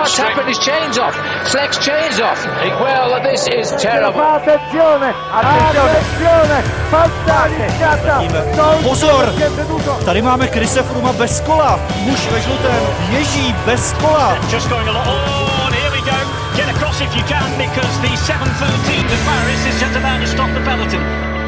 what's happened? His chain's off. Flex chain's off. Well, this is terrible. Attenzione, attenzione, fantasticata. Pozor, tady máme Krise Fruma bez kola. Muž ve žlutém ježí bez kola. Just going along. Oh, and here we go. Get across if you can because the 713 to Paris is just about to stop the peloton.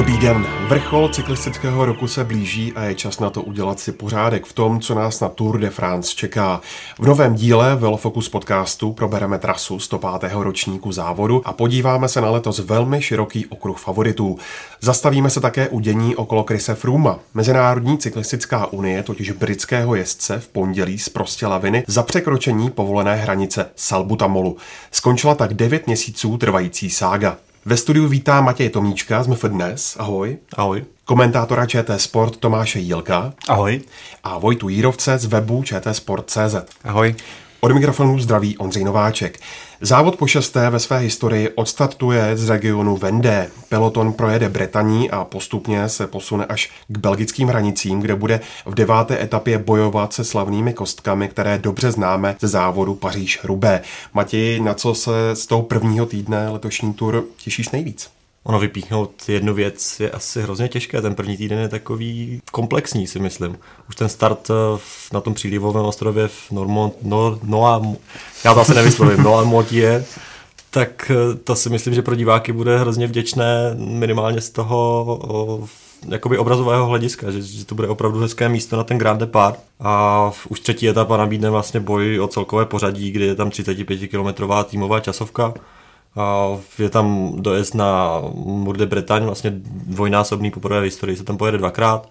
Dobrý den. Vrchol cyklistického roku se blíží a je čas na to udělat si pořádek v tom, co nás na Tour de France čeká. V novém díle Velofocus podcastu probereme trasu 105. ročníku závodu a podíváme se na letos velmi široký okruh favoritů. Zastavíme se také u dění okolo Krise Fruma. Mezinárodní cyklistická unie totiž britského jezdce v pondělí zprostila viny za překročení povolené hranice Salbutamolu. Skončila tak 9 měsíců trvající sága. Ve studiu vítá Matěj Tomíčka z MF Dnes. Ahoj. Ahoj. Komentátora ČT Sport Tomáše Jílka. Ahoj. A Vojtu Jírovce z webu čtsport.cz. Ahoj. Od mikrofonu zdraví Ondřej Nováček. Závod po šesté ve své historii odstartuje z regionu Vendée. Peloton projede Bretaní a postupně se posune až k belgickým hranicím, kde bude v deváté etapě bojovat se slavnými kostkami, které dobře známe ze závodu Paříž-Rubé. Matěj, na co se z toho prvního týdne letošní tur těšíš nejvíc? Ono vypíchnout jednu věc je asi hrozně těžké. Ten první týden je takový komplexní, si myslím. Už ten start eh, na tom přílivovém ostrově v Normont, no, Noa, já to asi nevyslovím, Noa je, tak eh, to si myslím, že pro diváky bude hrozně vděčné minimálně z toho jakoby obrazového hlediska, že, že to bude opravdu hezké místo na ten Grand Depart. A v už třetí etapa nabídne vlastně boj o celkové pořadí, kdy je tam 35-kilometrová týmová časovka a je tam dojezd na Murde Bretagne, vlastně dvojnásobný poprvé v historii, se tam pojede dvakrát.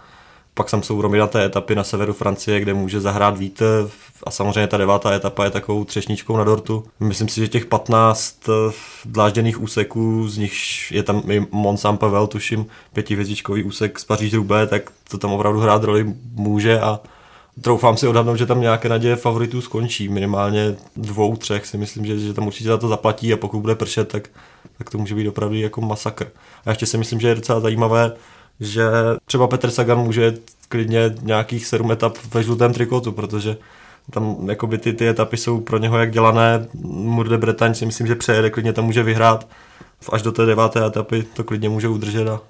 Pak tam jsou rominaté etapy na severu Francie, kde může zahrát vítr a samozřejmě ta devátá etapa je takovou třešničkou na dortu. Myslím si, že těch 15 eh, dlážděných úseků, z nich je tam i Mont Saint-Pavel, tuším, pětihvězdičkový úsek z Paříž Roubaix, tak to tam opravdu hrát roli může a troufám si odhadnout, že tam nějaké naděje favoritů skončí. Minimálně dvou, třech si myslím, že, že tam určitě za to zaplatí a pokud bude pršet, tak, tak to může být opravdu jako masakr. A ještě si myslím, že je docela zajímavé, že třeba Petr Sagan může klidně nějakých sedm etap ve žlutém trikotu, protože tam jakoby ty, ty etapy jsou pro něho jak dělané. Murde Bretagne si myslím, že přejede, klidně tam může vyhrát. Až do té deváté etapy to klidně může udržet a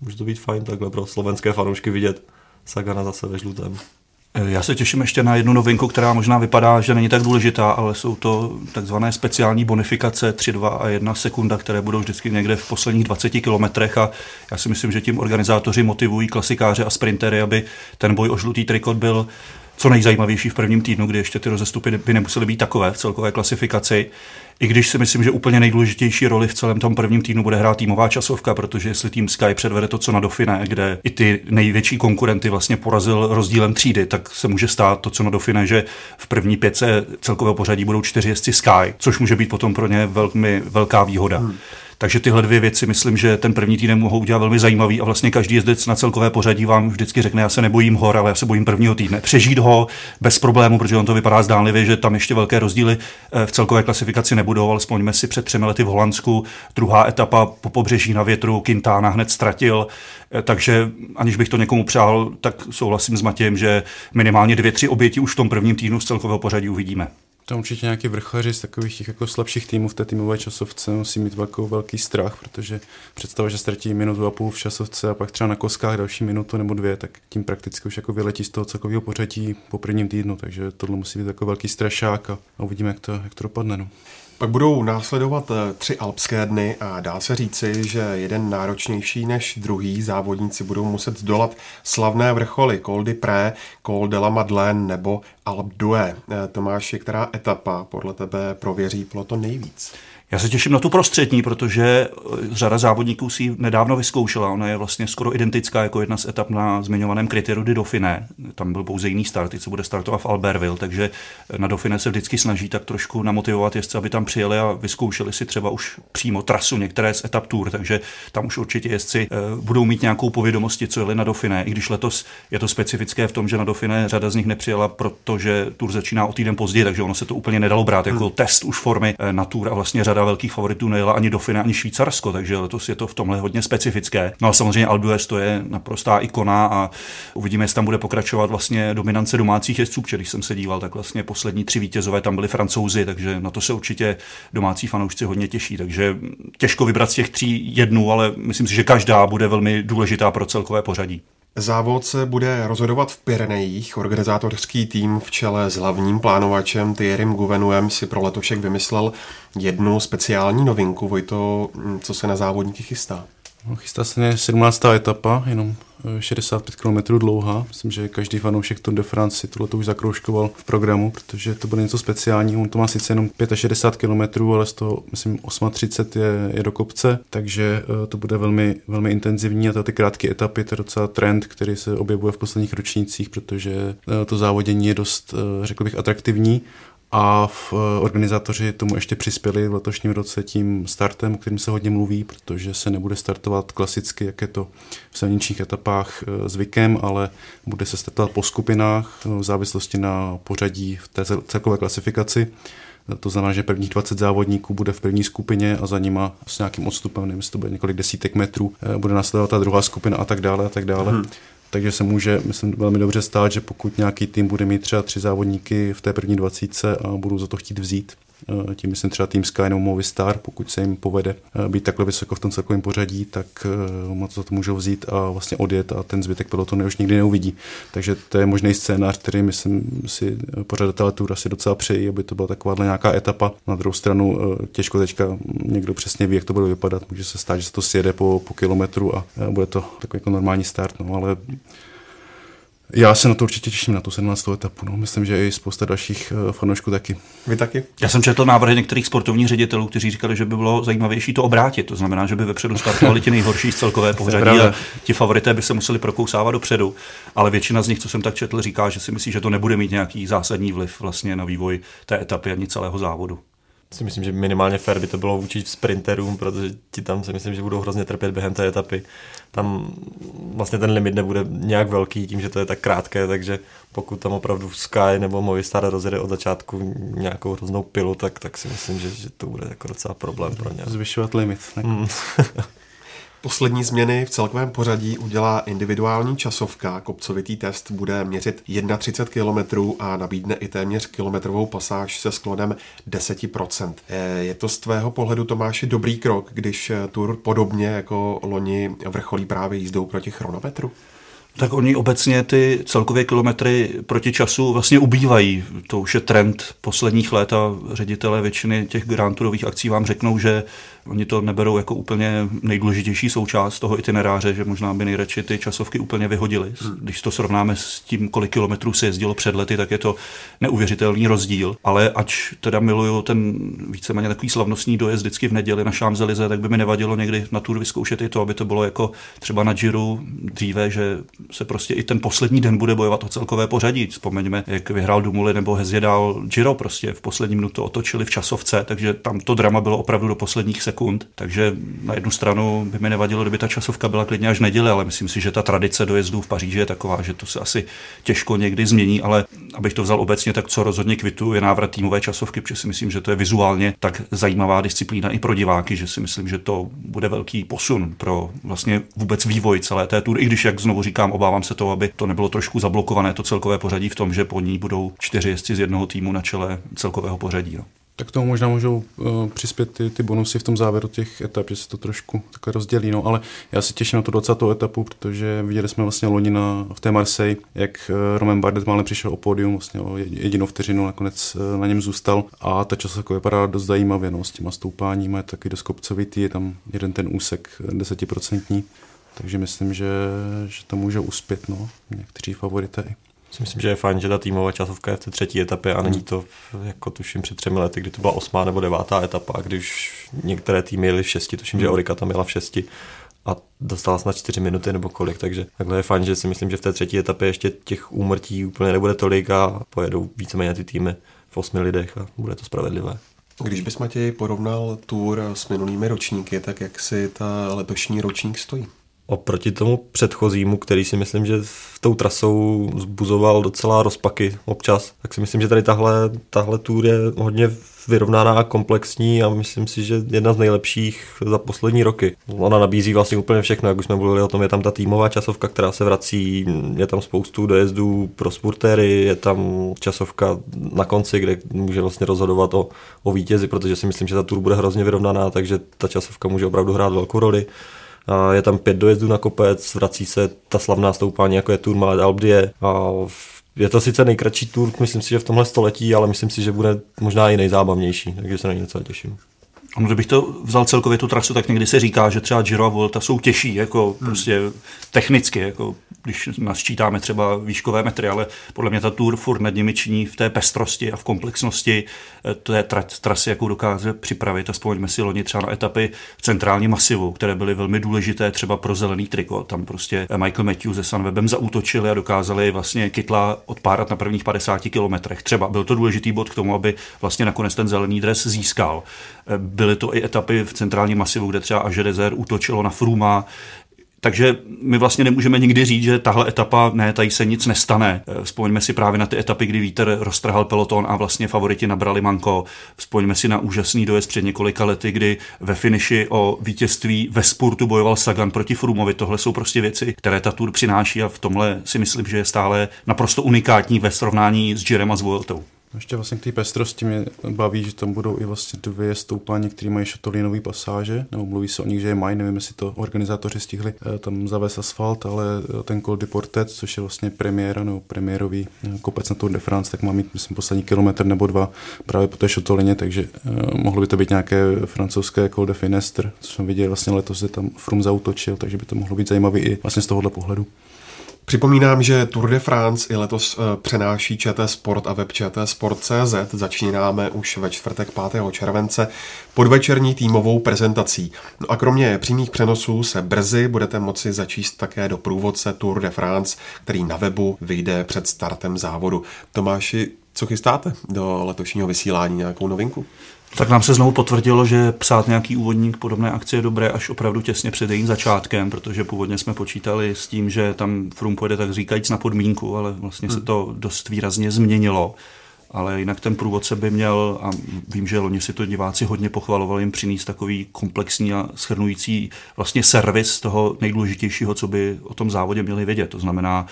může to být fajn takhle pro slovenské fanoušky vidět Sagana zase ve žlutém. Já se těším ještě na jednu novinku, která možná vypadá, že není tak důležitá, ale jsou to takzvané speciální bonifikace 3, 2 a 1 sekunda, které budou vždycky někde v posledních 20 kilometrech. A já si myslím, že tím organizátoři motivují klasikáře a sprintery, aby ten boj o žlutý trikot byl co nejzajímavější v prvním týdnu, kdy ještě ty rozestupy by nemusely být takové v celkové klasifikaci. I když si myslím, že úplně nejdůležitější roli v celém tom prvním týdnu bude hrát týmová časovka, protože jestli tým Sky předvede to, co na Dofine, kde i ty největší konkurenty vlastně porazil rozdílem třídy, tak se může stát to, co na Dofine, že v první pětce celkového pořadí budou čtyři jezdci Sky, což může být potom pro ně velmi velká výhoda. Hmm. Takže tyhle dvě věci myslím, že ten první týden mohou udělat velmi zajímavý a vlastně každý jezdec na celkové pořadí vám vždycky řekne, já se nebojím hor, ale já se bojím prvního týdne. Přežít ho bez problému, protože on to vypadá zdánlivě, že tam ještě velké rozdíly eh, v celkové klasifikaci nebudou, ale vzpomeňme si před třemi lety v Holandsku, druhá etapa po pobřeží na větru, Quintana hned ztratil, eh, takže aniž bych to někomu přál, tak souhlasím s Matějem, že minimálně dvě, tři oběti už v tom prvním týdnu z celkového pořadí uvidíme. Tam určitě nějaký vrchleři z takových těch jako slabších týmů v té týmové časovce musí mít velkou, velký strach, protože představa, že ztratí minutu a půl v časovce a pak třeba na koskách další minutu nebo dvě, tak tím prakticky už jako vyletí z toho celkového pořadí po prvním týdnu, takže tohle musí být jako velký strašák a, uvidíme, jak to, jak to dopadne. No. Pak budou následovat eh, tři alpské dny a dá se říci, že jeden náročnější než druhý závodníci budou muset zdolat slavné vrcholy Col de Pré, Col de la Madeleine nebo Alpe d'Huez. Eh, Tomáši, která etapa podle tebe prověří to nejvíc? Já se těším na tu prostřední, protože eh, řada závodníků si nedávno vyzkoušela. Ona je vlastně skoro identická jako jedna z etap na zmiňovaném kritériu de Dauphiné. Tam byl pouze jiný start, co bude startovat v Albertville, takže na Dauphiné se vždycky snaží tak trošku namotivovat jezdce, aby tam přijeli a vyzkoušeli si třeba už přímo trasu některé z etap tour, takže tam už určitě jezdci eh, budou mít nějakou povědomosti, co jeli na Dauphiné, i když letos je to specifické v tom, že na Dauphiné řada z nich nepřijela, protože tour začíná o týden později, takže ono se to úplně nedalo brát jako hmm. test už formy eh, na tour a vlastně řada řada velkých favoritů nejela ani do Fina, ani Švýcarsko, takže letos je to v tomhle hodně specifické. No a samozřejmě Albues to je naprostá ikona a uvidíme, jestli tam bude pokračovat vlastně dominance domácích jezdců, když jsem se díval, tak vlastně poslední tři vítězové tam byli francouzi, takže na to se určitě domácí fanoušci hodně těší. Takže těžko vybrat z těch tří jednu, ale myslím si, že každá bude velmi důležitá pro celkové pořadí. Závod se bude rozhodovat v Pyrenejích. Organizátorský tým v čele s hlavním plánovačem Thierrym Guvenuem si pro letošek vymyslel jednu speciální novinku. Vojto, co se na závodníky chystá? No, chystá se 17. etapa, jenom 65 km dlouhá. Myslím, že každý fanoušek Tour de France si tohle už zakroužkoval v programu, protože to bude něco speciálního. On to má sice jenom 65 km, ale z toho, myslím, 38 je, je do kopce, takže uh, to bude velmi, velmi intenzivní a ty krátké etapy, to je docela trend, který se objevuje v posledních ročnících, protože uh, to závodění je dost, uh, řekl bych, atraktivní a v, eh, organizátoři tomu ještě přispěli v letošním roce tím startem, o kterým se hodně mluví, protože se nebude startovat klasicky, jak je to v silničních etapách eh, zvykem, ale bude se startovat po skupinách eh, v závislosti na pořadí v té celkové klasifikaci. To znamená, že prvních 20 závodníků bude v první skupině a za nima s nějakým odstupem, nevím, jestli to bude několik desítek metrů, bude následovat ta druhá skupina a tak dále a tak dále. Hmm takže se může, myslím, velmi dobře stát, že pokud nějaký tým bude mít třeba tři závodníky v té první dvacítce a budou za to chtít vzít, tím myslím třeba Team Sky nebo Movistar, pokud se jim povede eh, být takhle vysoko v tom celkovém pořadí, tak eh, moc za to můžou vzít a vlastně odjet a ten zbytek pelotonu už nikdy neuvidí. Takže to je možný scénář, který myslím si pořadatelé Tour asi docela přejí, aby to byla taková nějaká etapa. Na druhou stranu těžko teďka někdo přesně ví, jak to bude vypadat. Může se stát, že se to sjede po, po kilometru a bude to takový jako normální start, no, ale já se na to určitě těším, na tu 17. etapu. No. Myslím, že i spousta dalších uh, fanoušků taky. Vy taky? Já jsem četl návrhy některých sportovních ředitelů, kteří říkali, že by bylo zajímavější to obrátit. To znamená, že by vepředu startovali ti nejhorší z celkové pořadí a ti favorité by se museli prokousávat dopředu. Ale většina z nich, co jsem tak četl, říká, že si myslí, že to nebude mít nějaký zásadní vliv vlastně na vývoj té etapy ani celého závodu si myslím, že minimálně fair by to bylo vůči sprinterům, protože ti tam si myslím, že budou hrozně trpět během té etapy. Tam vlastně ten limit nebude nějak velký tím, že to je tak krátké, takže pokud tam opravdu Sky nebo Movistar rozjede od začátku nějakou hroznou pilu, tak, tak si myslím, že, že to bude jako docela problém pro ně. Zvyšovat limit. Mm. Poslední změny v celkovém pořadí udělá individuální časovka. Kopcovitý test bude měřit 31 km a nabídne i téměř kilometrovou pasáž se sklonem 10%. Je to z tvého pohledu, Tomáši, dobrý krok, když Tour podobně jako loni vrcholí právě jízdou proti chronometru? tak oni obecně ty celkové kilometry proti času vlastně ubývají. To už je trend posledních let a ředitelé většiny těch Grand Tourových akcí vám řeknou, že Oni to neberou jako úplně nejdůležitější součást toho itineráře, že možná by nejradši ty časovky úplně vyhodili. Hmm. Když to srovnáme s tím, kolik kilometrů se jezdilo před lety, tak je to neuvěřitelný rozdíl. Ale ač teda miluju ten víceméně takový slavnostní dojezd vždycky v neděli na Šámzelize, tak by mi nevadilo někdy na tur vyzkoušet i to, aby to bylo jako třeba na Giro dříve, že se prostě i ten poslední den bude bojovat o celkové pořadí. Vzpomeňme, jak vyhrál Dumuli nebo Hezjedal Giro prostě v poslední minutu otočili v časovce, takže tam to drama bylo opravdu do posledních sekund, takže na jednu stranu by mi nevadilo, kdyby ta časovka byla klidně až neděle, ale myslím si, že ta tradice dojezdů v Paříži je taková, že to se asi těžko někdy změní, ale abych to vzal obecně, tak co rozhodně kvitu je návrat týmové časovky, protože si myslím, že to je vizuálně tak zajímavá disciplína i pro diváky, že si myslím, že to bude velký posun pro vlastně vůbec vývoj celé té tury, i když, jak znovu říkám, obávám se toho, aby to nebylo trošku zablokované, to celkové pořadí v tom, že po ní budou čtyři jezdci z jednoho týmu na čele celkového pořadí. No. Tak tomu možná můžou uh, přispět ty, ty bonusy v tom závěru těch etap, že se to trošku takhle rozdělí. No, ale já se těším na tu 20. etapu, protože viděli jsme vlastně loni na, v té Marseille, jak uh, Roman Bardet málem přišel o pódium, vlastně o jedinou vteřinu nakonec uh, na něm zůstal a ta časovka vypadá dost zajímavě no, s těma stoupáníma, je taky dost kopcovitý, je tam jeden ten úsek desetiprocentní, takže myslím, že, že to může uspět, no, někteří favorité si myslím, že je fajn, že ta týmová časovka je v té třetí etapě a není to, jako tuším, před třemi lety, kdy to byla osmá nebo devátá etapa, když některé týmy jeli v šesti, tuším, že hmm. Orika tam jela v šesti a dostala snad čtyři minuty nebo kolik, takže takhle je fajn, že si myslím, že v té třetí etapě ještě těch úmrtí úplně nebude tolik a pojedou víceméně ty týmy v osmi lidech a bude to spravedlivé. Když bys Matěj porovnal tour s minulými ročníky, tak jak si ta letošní ročník stojí? Oproti tomu předchozímu, který si myslím, že v tou trasou zbuzoval docela rozpaky občas, tak si myslím, že tady tahle, tahle tour je hodně vyrovnaná a komplexní a myslím si, že jedna z nejlepších za poslední roky. Ona nabízí vlastně úplně všechno, jak už jsme mluvili o tom, je tam ta týmová časovka, která se vrací, je tam spoustu dojezdů pro sportéry, je tam časovka na konci, kde může vlastně rozhodovat o, o vítězi, protože si myslím, že ta tur bude hrozně vyrovnaná, takže ta časovka může opravdu hrát velkou roli. A je tam pět dojezdů na kopec, vrací se ta slavná stoupání, jako je Tourmalet Albdie a je to sice nejkratší tour, myslím si, že v tomhle století, ale myslím si, že bude možná i nejzábavnější, takže se na ně těším. Ono, kdybych to vzal celkově tu trasu, tak někdy se říká, že třeba Giro a Volta jsou těžší, jako hmm. prostě technicky, jako když nasčítáme třeba výškové metry, ale podle mě ta Tour furt nad nimi činí v té pestrosti a v komplexnosti eh, té trasy, jakou dokáže připravit. A vzpomeňme si loni třeba na etapy v centrální masivu, které byly velmi důležité třeba pro zelený triko. Tam prostě Michael Matthews se Sunwebem zaútočili a dokázali vlastně kytla odpárat na prvních 50 kilometrech. Třeba byl to důležitý bod k tomu, aby vlastně nakonec ten zelený dres získal. Byly to i etapy v centrálním masivu, kde třeba Aže Desert útočilo na Fruma, takže my vlastně nemůžeme nikdy říct, že tahle etapa, ne, tady se nic nestane. Eh, vzpomeňme si právě na ty etapy, kdy vítr roztrhal peloton a vlastně favoriti nabrali manko. Vzpomeňme si na úžasný dojezd před několika lety, kdy ve finiši o vítězství ve spurtu bojoval Sagan proti Frumovi. Tohle jsou prostě věci, které ta Tour přináší a v tomhle si myslím, že je stále naprosto unikátní ve srovnání s Jirem a s Vueltou. Ještě vlastně k té pestrosti mě baví, že tam budou i vlastně dvě stoupání, které mají šatolinové pasáže, nebo mluví se o nich, že je mají, nevím, jestli to organizátoři stihli eh, tam zavést asfalt, ale eh, ten Col de Portet, což je vlastně premiéra nebo premiérový eh, kopec na Tour de France, tak má mít, myslím, poslední kilometr nebo dva právě po té šatolině, takže mohlo by to být nějaké francouzské Col de Finestre, co jsem viděl vlastně letos, že tam Frum zautočil, takže by to mohlo být zajímavé i vlastně z tohohle pohledu. Připomínám, že Tour de France i letos eh, přenáší ČT Sport a web ČT Sport.cz. Začínáme už ve čtvrtek 5. července podvečerní týmovou prezentací. No a kromě přímých přenosů se brzy budete moci začíst také do průvodce Tour de France, který na webu vyjde před startem závodu. Tomáši, co chystáte do letošního vysílání, nějakou novinku? Tak nám se znovu potvrdilo, že psát nějaký úvodník podobné akce je dobré až opravdu těsně před jejím začátkem, protože původně jsme počítali s tím, že tam Frum pojede tak říkajíc na podmínku, ale vlastně hmm. se to dost výrazně změnilo. Ale jinak ten průvodce by měl, a vím, že loni si to diváci hodně pochvalovali, jim přinést takový komplexní a schrnující vlastně servis toho nejdůležitějšího, co by o tom závodě měli vědět. To znamená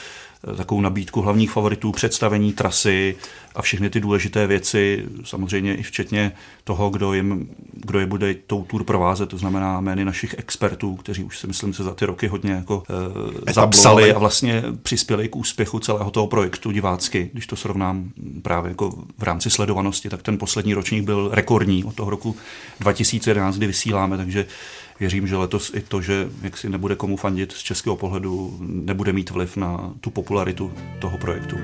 takovou nabídku hlavních favoritů, představení trasy a všechny ty důležité věci, samozřejmě i včetně toho, kdo, jim, kdo je bude tou tour provázet, to znamená jmény našich expertů, kteří už si myslím se za ty roky hodně jako e, zapsali a vlastně přispěli k úspěchu celého toho projektu divácky. Když to srovnám právě jako v rámci sledovanosti, tak ten poslední ročník byl rekordní od toho roku 2011, kdy vysíláme, takže věřím, že letos i to, že jak si nebude komu fandit z českého pohledu, nebude mít vliv na tu popularitu toho projektu.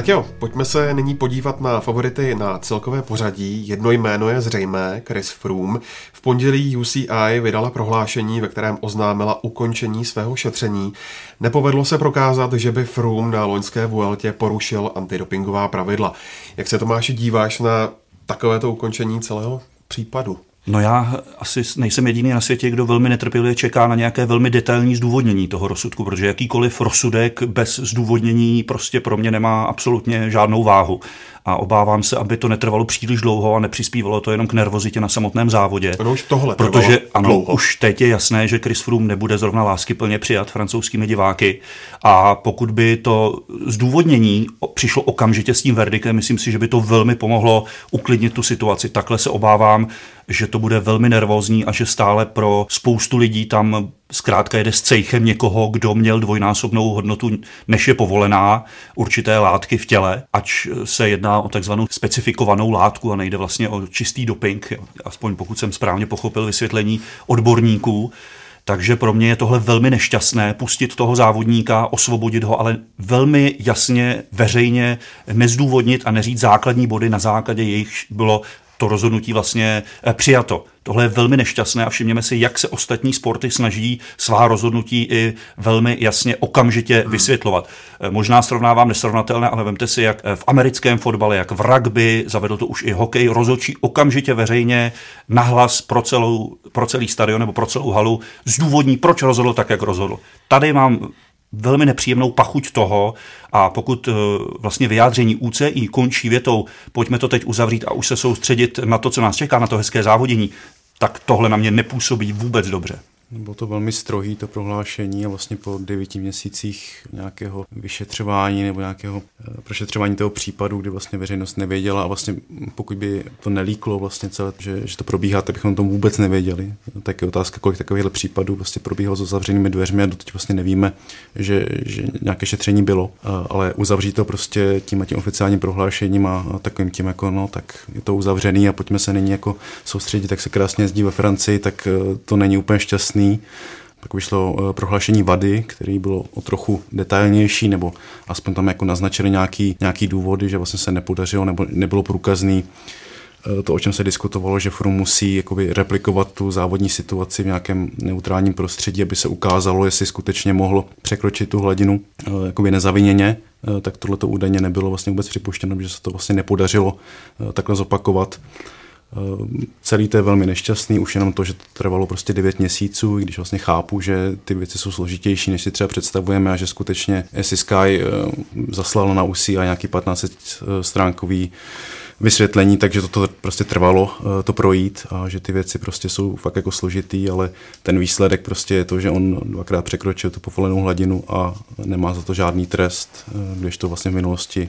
Tak jo, pojďme se nyní podívat na favority na celkové pořadí. Jedno jméno je zřejmé, Chris Froome. V pondělí UCI vydala prohlášení, ve kterém oznámila ukončení svého šetření. Nepovedlo se prokázat, že by Froome na loňské Vueltě porušil antidopingová pravidla. Jak se Tomáši díváš na takovéto ukončení celého případu? No já asi nejsem jediný na světě, kdo velmi netrpělivě čeká na nějaké velmi detailní zdůvodnění toho rozsudku, protože jakýkoliv rozsudek bez zdůvodnění prostě pro mě nemá absolutně žádnou váhu a obávám se, aby to netrvalo příliš dlouho a nepřispívalo to jenom k nervozitě na samotném závodě. Ano, už tohle Protože ano, dlouho. už teď je jasné, že Chris Froome nebude zrovna lásky plně přijat francouzskými diváky a pokud by to zdůvodnění přišlo okamžitě s tím verdiktem, myslím si, že by to velmi pomohlo uklidnit tu situaci. Takhle se obávám, že to bude velmi nervózní a že stále pro spoustu lidí tam zkrátka jede s cejchem někoho, kdo měl dvojnásobnou hodnotu, než je povolená určité látky v těle, ač se jedná o takzvanou specifikovanou látku a nejde vlastně o čistý doping, aspoň pokud jsem správně pochopil vysvětlení odborníků, takže pro mě je tohle velmi nešťastné, pustit toho závodníka, osvobodit ho, ale velmi jasně, veřejně nezdůvodnit a neříct základní body, na základě jejich bylo to rozhodnutí vlastně eh, přijato. Tohle je velmi nešťastné a všimněme si, jak se ostatní sporty snaží svá rozhodnutí i velmi jasně okamžitě hmm. vysvětlovat. Eh, možná srovnávám nesrovnatelné, ale vemte si, jak v americkém fotbale, jak v rugby, zavedl to už i hokej, rozhodčí okamžitě veřejně nahlas pro, celou, pro celý stadion nebo pro celou halu zdůvodní, proč rozhodl tak, jak rozhodl. Tady mám velmi nepříjemnou pachuť toho a pokud eh, vlastně vyjádření UCI končí větou, pojďme to teď uzavřít a už se soustředit na to, co nás čeká, na to hezké závodění, tak tohle na mě nepůsobí vůbec dobře. Bylo to velmi strohý to prohlášení a vlastně po devíti měsících nějakého vyšetřování nebo nějakého eh, prošetřování toho případu, kdy vlastně veřejnost nevěděla a vlastně pokud by to nelíklo vlastně celé, že, že to probíhá, tak bychom to vůbec nevěděli. Tak je otázka, kolik takovýchhle případů vlastně probíhalo s zavřenými dveřmi a doteď vlastně nevíme, že, že nějaké šetření bylo, ale uzavřít to prostě tím a tím oficiálním prohlášením a, a takovým tím jako no, tak je to uzavřený a pojďme se nyní jako soustředit, tak se krásně jezdí ve Francii, tak eh, to není úplně šťastný jasný. Pak vyšlo eh, prohlášení vady, který bylo o trochu detailnější, nebo aspoň tam jako naznačili nějaký, nějaký důvody, že vlastně se nepodařilo nebo nebylo průkazný eh, to, o čem se diskutovalo, že Frum musí jakoby replikovat tu závodní situaci v nějakém neutrálním prostředí, aby se ukázalo, jestli skutečně mohl překročit tu hladinu eh, jakoby nezaviněně, tak tohle to údajně nebylo vlastně vůbec připuštěno, že se to vlastně nepodařilo takhle zopakovat. Eh, celý to je velmi nešťastný, už jenom to, že to trvalo prostě 9 měsíců, když vlastně chápu, že ty věci jsou složitější, než si třeba představujeme a že skutečně SI Sky eh, zaslal na UC a nějaký 15 eh, stránkový vysvětlení, takže toto to prostě trvalo to projít a že ty věci prostě jsou fakt jako složitý, ale ten výsledek prostě je to, že on dvakrát překročil tu povolenou hladinu a nemá za to žádný trest, když to vlastně v minulosti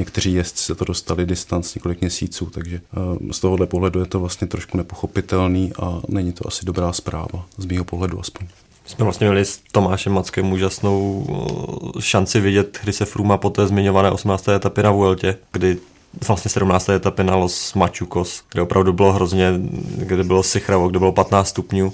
Někteří jezdci se to dostali distanc několik měsíců, takže eh, z tohohle pohledu je to vlastně trošku nepochopitelný a není to asi dobrá zpráva, z mého pohledu aspoň. Jsme vlastně měli s Tomášem Mackem úžasnou eh, šanci vidět, kdy se Fruma po té zmiňované 18. etapě na Vueltě, kdy vlastně 17. etapy na Los Machucos, kde opravdu bylo hrozně, kde bylo sichravo, kde bylo 15 stupňů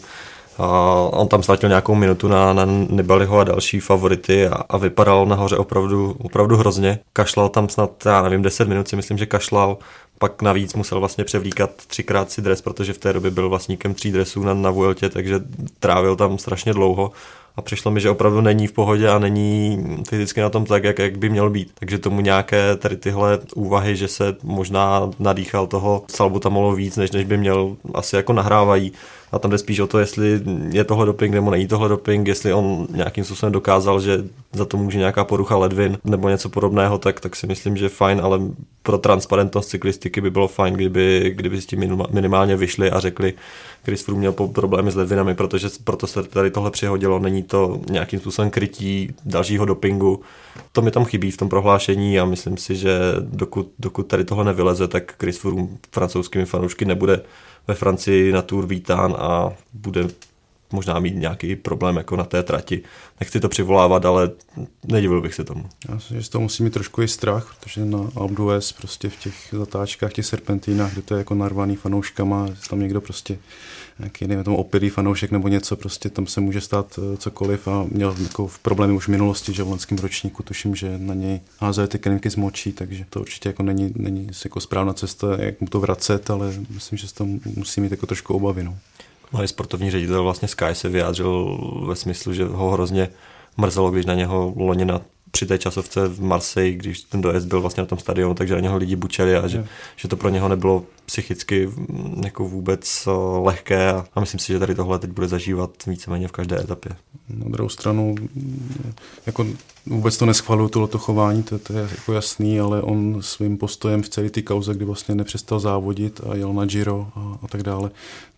a on tam ztratil nějakou minutu na, na Nibaliho a další favority a, a vypadal nahoře opravdu, opravdu hrozně. Kašlal tam snad, já nevím, 10 minut si myslím, že kašlal. Pak navíc musel vlastně převlíkat třikrát si dres, protože v té době byl vlastníkem tří dresů na, na Vueltě, takže trávil tam strašně dlouho a přišlo mi, že opravdu není v pohodě a není fyzicky na tom tak, jak, jak by měl být. Takže tomu nějaké tady tyhle úvahy, že se možná nadýchal toho salbutamolu víc, než, než by měl, asi jako nahrávají. A tam jde spíš o to, jestli je tohle doping nebo není tohle doping, jestli on nějakým způsobem dokázal, že za to může nějaká porucha ledvin nebo něco podobného, tak, tak si myslím, že fajn, ale pro transparentnost cyklistiky by bylo fajn, kdyby, kdyby s tím minimálně vyšli a řekli, Chris Froome měl problémy s ledvinami, protože proto se tady tohle přihodilo, není to nějakým způsobem krytí dalšího dopingu. To mi tam chybí v tom prohlášení a myslím si, že dokud, dokud tady tohle nevyleze, tak Chris Froome francouzskými fanoušky nebude ve Francii na tour vítán a bude možná mít nějaký problém jako na té trati. Nechci to přivolávat, ale nedivil bych se tomu. Já si, že z toho musí mít trošku i strach, protože na Alpe prostě v těch zatáčkách, těch serpentínách, kde to je jako narvaný fanouškama, tam někdo prostě nějaký, nevím, tomu opilý fanoušek nebo něco, prostě tam se může stát eh, cokoliv a měl jako v problémy už v minulosti, že v loňském ročníku tuším, že na něj házeli ty klinky z močí, takže to určitě jako není, není jako správná cesta, jak mu to vracet, ale myslím, že se tam musí mít jako trošku obavy. No. No sportovní ředitel vlastně Sky se vyjádřil ve smyslu, že ho hrozně mrzelo, když na něho loni na při té časovce v Marseille, když ten dojezd byl vlastně na tom stadionu, takže na něho lidi bučeli a že, že to pro něho nebylo psychicky jako vůbec eh, lehké a, a myslím si, že tady tohle teď bude zažívat víceméně v každé etapě. Na druhou stranu, jako vůbec to neschvaluju, tohleto chování, to, to je jako jasný, ale on svým postojem v celé té kauze, kdy vlastně nepřestal závodit a jel na Giro a, a tak dále,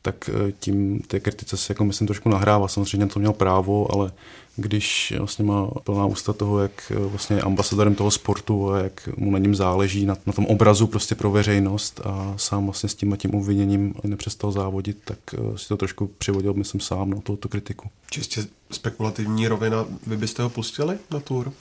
tak eh, tím té kritice se jako myslím trošku nahrává. Samozřejmě to měl právo, ale když vlastně má plná ústa toho, jak eh, vlastně je ambasadorem toho sportu a jak mu na něm záleží, na, na tom obrazu prostě pro veřejnost a sám vlastně s tím a tím uviněním nepřestal závodit, tak eh, si to trošku přivodil, myslím, sám na tohoto kritiku. Čistě spekulativní rovina, vy byste ho pustili na tour?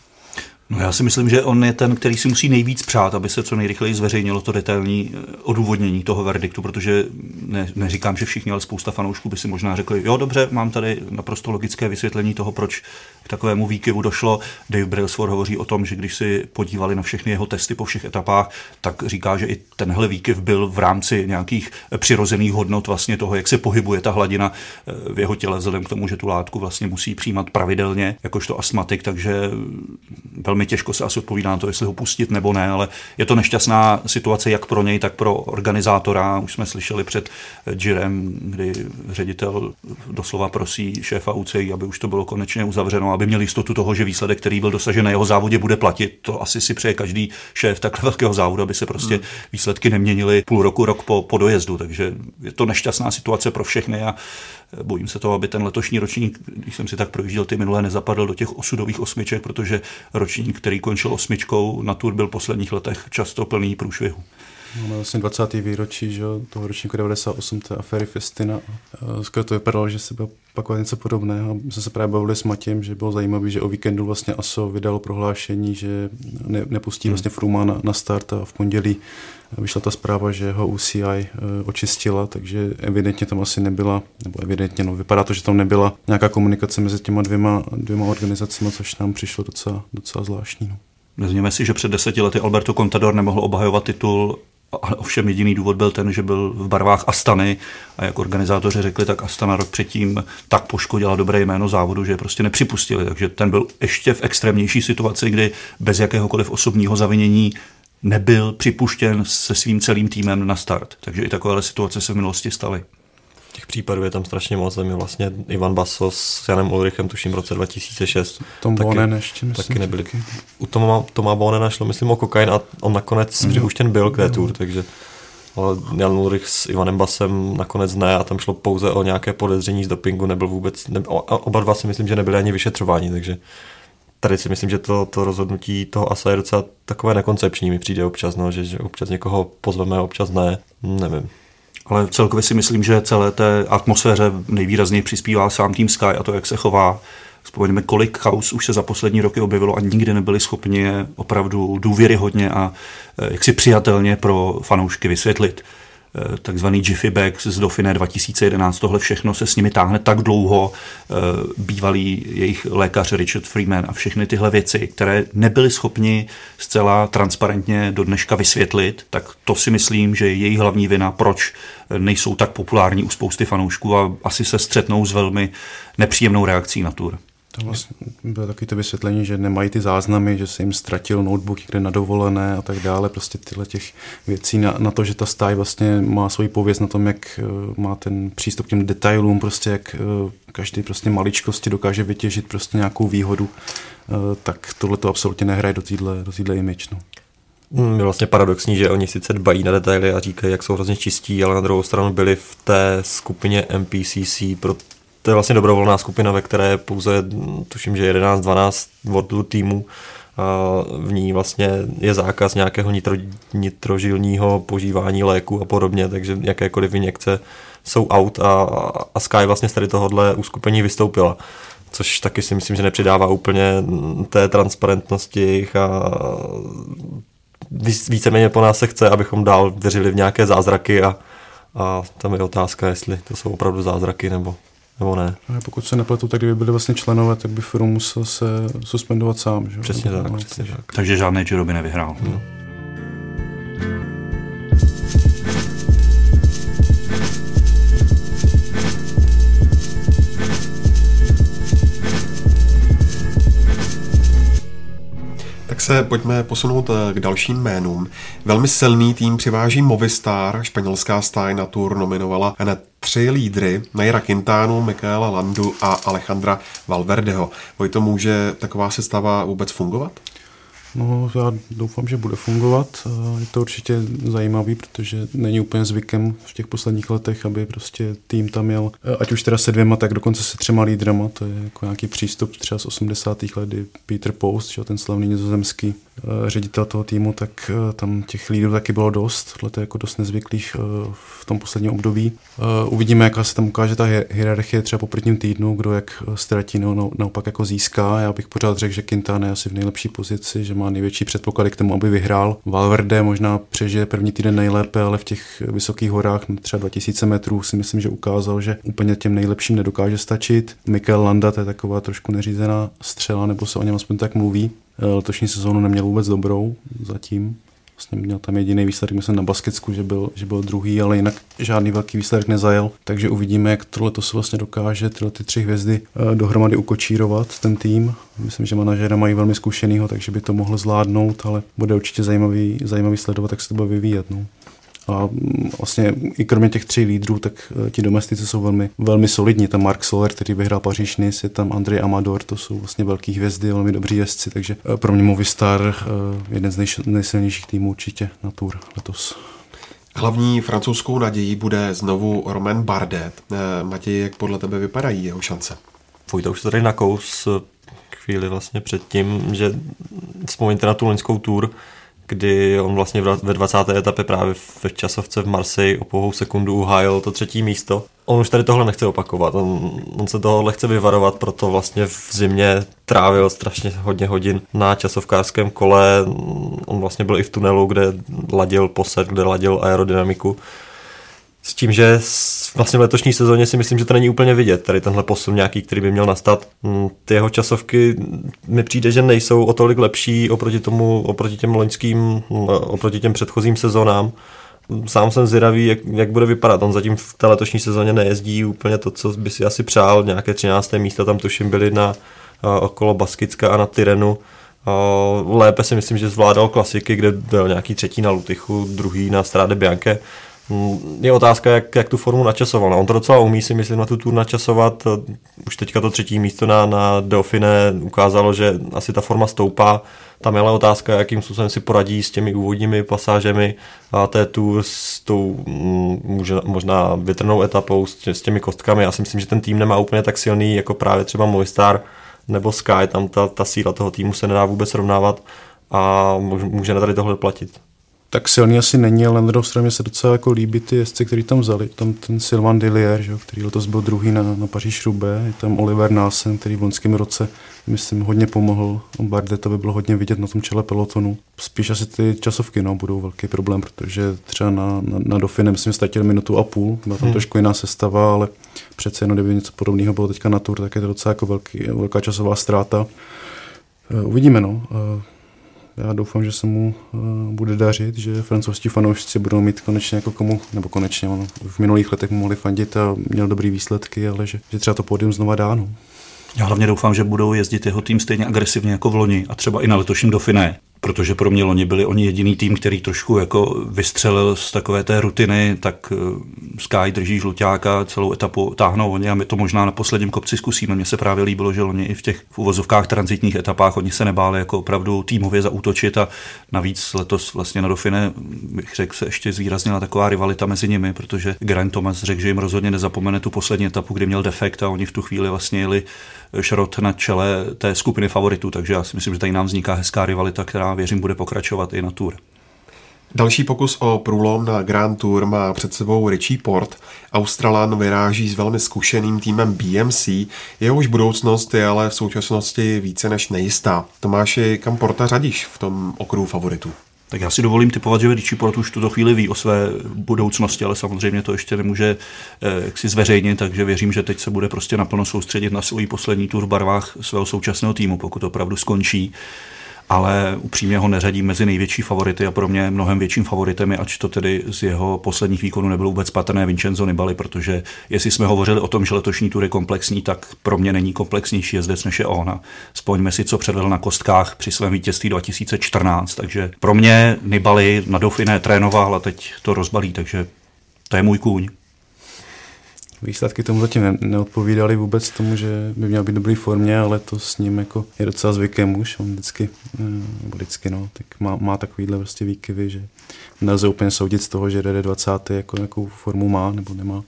No já si myslím, že on je ten, který si musí nejvíc přát, aby se co nejrychleji zveřejnilo to detailní eh, odůvodnění toho verdiktu, protože ne, neříkám, že všichni, ale spousta fanoušků by si možná řekli, jo dobře, mám tady naprosto logické vysvětlení toho, proč k takovému výkyvu došlo. Dave Brailsford hovoří o tom, že když si podívali na všechny jeho testy po všech etapách, tak říká, že i tenhle výkyv byl v rámci nějakých přirozených hodnot vlastně toho, jak se pohybuje ta hladina eh, v jeho těle, vzhledem k tomu, že tu látku vlastně musí přijímat pravidelně, jakožto astmatik, takže velmi těžko se asi odpovídá na to, jestli ho pustit nebo ne, ale je to nešťastná situace jak pro něj, tak pro organizátora. Už jsme slyšeli před Jirem, kdy ředitel doslova prosí šéfa UCI, aby už to bylo konečně uzavřeno, aby měl jistotu toho, že výsledek, který byl dosažen na jeho závodě, bude platit. To asi si přeje každý šéf takhle velkého závodu, aby se prostě hmm. výsledky neměnily půl roku, rok po, po dojezdu. Takže je to nešťastná situace pro všechny a Bojím se toho, aby ten letošní ročník, když jsem si tak projížděl ty minulé, nezapadl do těch osudových osmiček, protože ročník, který končil osmičkou na Tour, byl v posledních letech často plný průšvihu. Máme vlastně 20. výročí že, toho ročníku 98. té aféry Festina. Skoro to vypadalo, že se bude opakovat něco podobného. My jsme se právě bavili s Matějem, že bylo zajímavé, že o víkendu vlastně ASO vydalo prohlášení, že ne, nepustí hmm. vlastně Fruma na, na start a v pondělí vyšla ta zpráva, že ho UCI eh, očistila, takže evidentně tam asi nebyla, nebo evidentně, no vypadá to, že tam nebyla nějaká komunikace mezi těma dvěma, dvěma organizacemi, což nám přišlo docela, docela zvláštní. No. Vezměme si, že před deseti lety Alberto Contador nemohl obhajovat titul a ovšem jediný důvod byl ten, že byl v barvách Astany a jak organizátoři řekli, tak Astana rok předtím tak poškodila dobré jméno závodu, že je prostě nepřipustili. Takže ten byl ještě v extrémnější situaci, kdy bez jakéhokoliv osobního zavinění nebyl připuštěn se svým celým týmem na start. Takže i takovéhle situace se v minulosti staly. Těch případů je tam strašně moc. Tam je vlastně Ivan Basso s Janem Ulrichem, tuším v roce 2006. Tom taky, Bonen ještě, myslím. Taky nebyli. Taky. U Toma, Toma Bonena šlo, myslím, o kokain a on nakonec mm. připuštěn byl k té tour, takže ale Jan Ulrich s Ivanem Basem nakonec ne a tam šlo pouze o nějaké podezření z dopingu, nebyl vůbec, ne, oba dva si myslím, že nebyli ani vyšetřováni, takže tady si myslím, že to, to rozhodnutí toho ASA je docela takové nekoncepční, mi přijde občas, no, že, že občas někoho pozveme, občas ne, nevím. Ale celkově si myslím, že celé té atmosféře nejvýrazněji přispívá sám tým Sky a to, jak se chová. Vzpomeňme, kolik chaos už se za poslední roky objevilo a nikdy nebyli schopni opravdu důvěryhodně a eh, jaksi přijatelně pro fanoušky vysvětlit. Eh, takzvaný Jiffy Bag z Dauphine 2011. Tohle všechno se s nimi táhne tak dlouho. Eh, bývalý jejich lékař Richard Freeman a všechny tyhle věci, které nebyli schopni zcela transparentně do dneška vysvětlit, tak to si myslím, že je její hlavní vina, proč nejsou tak populární u spousty fanoušků a asi se střetnou s velmi nepříjemnou reakcí na tour. To vlastně bylo taky to vysvětlení, že nemají ty záznamy, že se jim ztratil notebook někde na dovolené a tak dále. Prostě tyhle těch věcí na, na to, že ta stáj vlastně má svoji pověst na tom, jak uh, má ten přístup k těm detailům, prostě jak uh, každý prostě maličkosti dokáže vytěžit prostě nějakou výhodu, uh, tak tohle to absolutně nehraje do téhle do týhle image. No. Hmm, je vlastně paradoxní, že oni sice dbají na detaily a říkají, jak jsou hrozně čistí, ale na druhou stranu byli v té skupině MPCC pro to je vlastně dobrovolná skupina, ve které je pouze, tuším, že 11-12 World týmů. A v ní vlastně je zákaz nějakého nitro, nitrožilního požívání léku a podobně, takže jakékoliv injekce jsou out a, a Sky vlastně z tady tohohle uskupení vystoupila což taky si myslím, že nepřidává úplně té transparentnosti a víceméně po nás se chce, abychom dál věřili v nějaké zázraky a, a tam je otázka, jestli to jsou opravdu zázraky nebo nebo ne? A pokud se nepletu, tak kdyby byli vlastně členové, tak by firmu musel se suspendovat sám. Že? Přesně tak, no, přesně tak. Takže žádný Giro by nevyhrál. No. Se pojďme posunout eh, k dalším jménům. Velmi silný tým přiváží Movistar, španělská stáj na Tour nominovala hned tři lídry, Naira Quintanu, Michaela Landu a Alejandra Valverdeho. Vojto, může taková sestava vůbec fungovat? No, já doufám, že bude fungovat. Je to určitě zajímavý, protože není úplně zvykem v těch posledních letech, aby prostě tým tam měl, ať už teda se dvěma, tak dokonce se třema lídrama. To je jako nějaký přístup třeba z 80. let, kdy Peter Post, že ten slavný nizozemský eh, ředitel toho týmu, tak eh, tam těch lídrů taky bylo dost. Tohle je jako dost nezvyklý eh, v tom posledním období. Uvidíme, jaká se tam ukáže ta hierarchie třeba po prvním týdnu, kdo jak ztratí, no, naopak jako získá. Já bych pořád řekl, že Quintana je asi v nejlepší pozici, že má největší předpoklady k tomu, aby vyhrál. Valverde možná přežije první týden nejlépe, ale v těch vysokých horách, třeba 2000 metrů, si myslím, že ukázal, že úplně těm nejlepším nedokáže stačit. Mikel Landa, to je taková trošku neřízená střela, nebo se o něm aspoň tak mluví. Letošní sezónu neměl vůbec dobrou zatím. Vlastně měl tam jediný výsledek, myslím, na Basketsku, že byl, že byl druhý, ale jinak žádný velký výsledek nezajel. Takže uvidíme, jak tohle to se vlastně dokáže tyhle ty tři hvězdy eh, dohromady ukočírovat, ten tým. Myslím, že manažera mají velmi zkušenýho, takže by to mohl zvládnout, ale bude určitě zajímavý, zajímavý sledovat, jak se to bude vyvíjet. No. A vlastně i kromě těch tří lídrů, tak eh, ti domestici jsou velmi, velmi solidní. Tam Mark Soler, který vyhrál Paříž Nice, je tam Andrej Amador, to jsou vlastně velký hvězdy, velmi dobří jezdci, takže eh, pro mě Movistar eh, jeden z nej, nejsilnějších týmů určitě na Tour letos. Hlavní francouzskou nadějí bude znovu Roman Bardet. Matěj, jak podle tebe vypadají jeho šance? Vojta už to tady nakous chvíli vlastně předtím, že vzpomeňte na tu loňskou tour, kdy on vlastně ve 20. etapě právě v časovce v Marseille o pouhou sekundu uhájil to třetí místo. On už tady tohle nechce opakovat, on, on se tohle chce vyvarovat, proto vlastně v zimě trávil strašně hodně hodin na časovkářském kole. On vlastně byl i v tunelu, kde ladil posed, kde ladil aerodynamiku s tím, že vlastně v letošní sezóně si myslím, že to není úplně vidět, tady tenhle posun nějaký, který by měl nastat. Mm, ty jeho časovky mi přijde, že nejsou o tolik lepší oproti tomu, oproti těm loňským, mm, oproti těm předchozím sezónám. Sám jsem zvědavý, jak, jak bude vypadat. On zatím v té letošní sezóně nejezdí úplně to, co by si asi přál. Nějaké 13. místa tam tuším byly na okolo Baskicka a na Tyrenu. Lépe si myslím, že zvládal klasiky, kde byl nějaký třetí na Lutychu, druhý na Stráde Bianche Mm, je otázka, jak, jak tu formu načasoval. On to docela umí si myslím na tu tour načasovat. Už teďka to třetí místo na, na Dauphine ukázalo, že asi ta forma stoupá. Tam je ale otázka, jakým způsobem si poradí s těmi úvodními pasážemi a té tu s tou mm, může, možná větrnou etapou s, s těmi kostkami. Já si myslím, že ten tým nemá úplně tak silný jako právě třeba Movistar nebo Sky. Tam ta, ta síla toho týmu se nedá vůbec srovnávat a může na tady tohle platit tak silný asi není, ale na druhou stranu se docela jako líbí ty jezdci, který tam vzali. Tam ten Sylvain Dillier, že, který letos byl druhý na, na Paříž Rubé, je tam Oliver Nasen, který v loňském roce, myslím, hodně pomohl. to by bylo hodně vidět na tom čele pelotonu. Spíš asi ty časovky no, budou velký problém, protože třeba na, na, na Dauphine, myslím, ztratil minutu a půl, byla tam hmm. trošku jiná sestava, ale přece jenom, kdyby něco podobného bylo teďka na Tour, tak je to docela jako velký, velká časová ztráta. Eh, uvidíme, no. Já doufám, že se mu uh, bude dařit, že francouzští fanoušci budou mít konečně jako komu, nebo konečně, ono, v minulých letech mohli fandit a měl dobrý výsledky, ale že, že třeba to pódium znova dá. No. Já hlavně doufám, že budou jezdit jeho tým stejně agresivně jako v loni a třeba i na letošním Dauphiné protože pro mě loni byli oni jediný tým, který trošku jako vystřelil z takové té rutiny, tak eh, Sky drží žluťáka, celou etapu táhnou oni a my to možná na posledním kopci zkusíme. Mně se právě líbilo, že loni i v těch v uvozovkách transitních etapách oni se nebáli jako opravdu týmově zaútočit a navíc letos vlastně na Dofine bych řekl se ještě zvýraznila taková rivalita mezi nimi, protože Grant Thomas řekl, že jim rozhodně nezapomene tu poslední etapu, kdy měl defekt a oni v tu chvíli vlastně jeli šrot na čele té skupiny favoritů, takže já si myslím, že tady nám vzniká hezká rivalita, která věřím bude pokračovat i na Tour. Další pokus o průlom na Grand Tour má před sebou Richie Port. Australan vyráží s velmi zkušeným týmem BMC, jehož budoucnost je ale v současnosti více než nejistá. Tomáši, kam Porta řadíš v tom okruhu favoritů? Tak já si dovolím typovat, že Richie Port už tuto chvíli ví o své budoucnosti, ale samozřejmě to ještě nemůže eh, jak si zveřejnit, takže věřím, že teď se bude prostě naplno soustředit na svůj poslední tur v barvách svého současného týmu, pokud opravdu skončí ale upřímně ho neřadím mezi největší favority a pro mě mnohem větším favoritem je, ač to tedy z jeho posledních výkonů nebylo vůbec patrné Vincenzo Nibali, protože jestli jsme hovořili o tom, že letošní tur je komplexní, tak pro mě není komplexnější jezdec než je on. A spoňme si, co předvedl na kostkách při svém vítězství 2014, takže pro mě Nibali na Dauphiné trénoval a teď to rozbalí, takže to je můj kůň. Výsledky tomu zatím ne- neodpovídaly vůbec tomu, že by měl být dobrý formě, ale to s ním jako je docela zvykem už. On vždycky, eh, nebo vždycky no, tak má, má takovýhle prostě výkyvy, že nelze úplně soudit z toho, že jde 20. Jako, jakou formu má nebo nemá.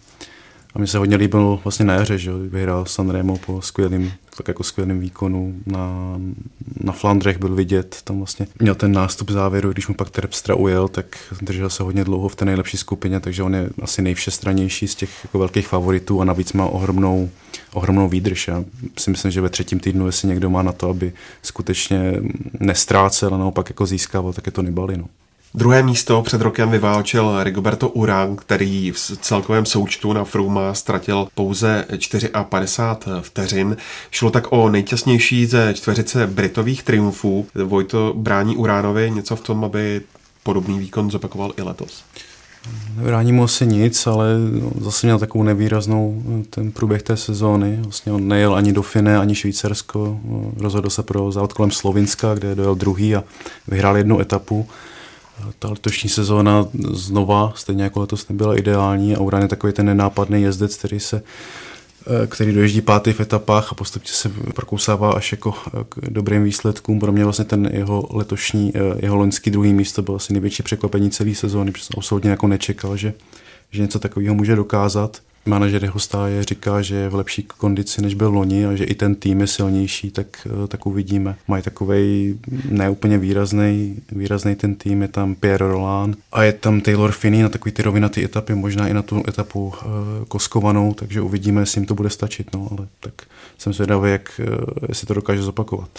A mi se hodně líbil vlastně na jaře, že vyhrál Sanremo po skvělým, tak jako skvělým výkonu. Na, na Flandrech byl vidět, tam vlastně měl ten nástup závěru, když mu pak Terpstra ujel, tak držel se hodně dlouho v té nejlepší skupině, takže on je asi nejvšestranější z těch jako velkých favoritů a navíc má ohromnou, ohromnou výdrž. Já si myslím, že ve třetím týdnu, jestli někdo má na to, aby skutečně nestrácel a naopak jako získával, tak je to Nibali. No. Druhé místo před rokem vyválčil Rigoberto Urán, který v celkovém součtu na Fruma ztratil pouze 54 vteřin. Šlo tak o nejtěsnější ze čtveřice britových triumfů. Vojto brání Uránovi něco v tom, aby podobný výkon zopakoval i letos. Nebrání mu asi nic, ale zase měl takovou nevýraznou ten průběh té sezóny. Vlastně on nejel ani do Fine, ani Švýcarsko. Rozhodl se pro závod kolem Slovinska, kde dojel druhý a vyhrál jednu etapu ta letošní sezóna znova, stejně jako letos nebyla ideální a Uran je takový ten nenápadný jezdec, který se eh, který doježdí pátý v etapách a postupně se prokousává až jako eh, k dobrým výsledkům. Pro mě vlastně ten jeho letošní, eh, jeho loňský druhý místo byl asi největší překvapení celé sezóny, protože jsem absolutně jako nečekal, že, že něco takového může dokázat manažer jeho stáje říká, že je v lepší kondici, než byl loni a že i ten tým je silnější, tak, eh, tak uvidíme. Mají takový neúplně výrazný, výrazný ten tým, je tam Pierre Roland a je tam Taylor Finney na takový ty rovinatý etapy, možná i na tu etapu uh, koskovanou, takže uvidíme, jestli jim to bude stačit, no, ale tak jsem zvědavý, jak, uh, jestli to dokáže zopakovat.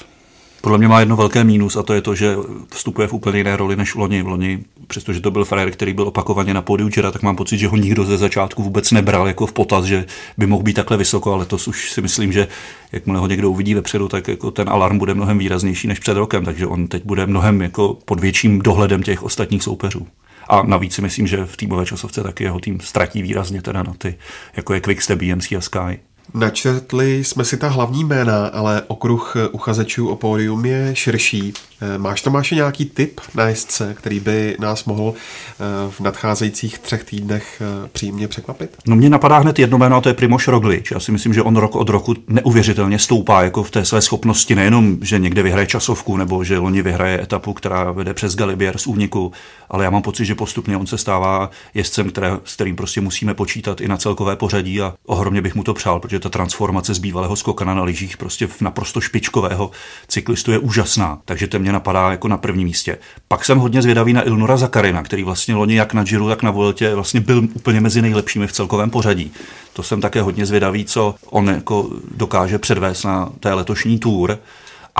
Podle mě má jedno velké mínus a to je to, že vstupuje v úplně jiné roli než loni. V loni, přestože to byl frajer, který byl opakovaně na pódiu Jira, tak mám pocit, že ho nikdo ze začátku vůbec nebral jako v potaz, že by mohl být takhle vysoko, ale to už si myslím, že jakmile ho někdo uvidí vepředu, tak jako ten alarm bude mnohem výraznější než před rokem, takže on teď bude mnohem jako pod větším dohledem těch ostatních soupeřů. A navíc si myslím, že v týmové časovce taky jeho tým ztratí výrazně teda na ty, jako je Quickstep, BMC a Sky. Načrtli jsme si ta hlavní jména, ale okruh uchazečů o pódium je širší. Eh, máš Tomáše nějaký tip na jezdce, který by nás mohl eh, v nadcházejících třech týdnech eh, příjemně překvapit? No mě napadá hned jedno jméno a to je Primoš Roglič. Já si myslím, že on rok od roku neuvěřitelně stoupá jako v té své schopnosti, nejenom, že někde vyhraje časovku nebo že loni vyhraje etapu, která vede přes Galibier z úniku, ale já mám pocit, že postupně on se stává jezdcem, které, s kterým prostě musíme počítat i na celkové pořadí a ohromně bych mu to přál, protože ta transformace z bývalého skokana na lyžích prostě v naprosto špičkového cyklistu je úžasná. Takže to mě napadá jako na prvním místě. Pak jsem hodně zvědavý na Ilnura Zakarina, který vlastně loni jak na Giro, tak na Vueltě vlastně byl úplně mezi nejlepšími v celkovém pořadí. To jsem také hodně zvědavý, co on jako dokáže předvést na té letošní tour.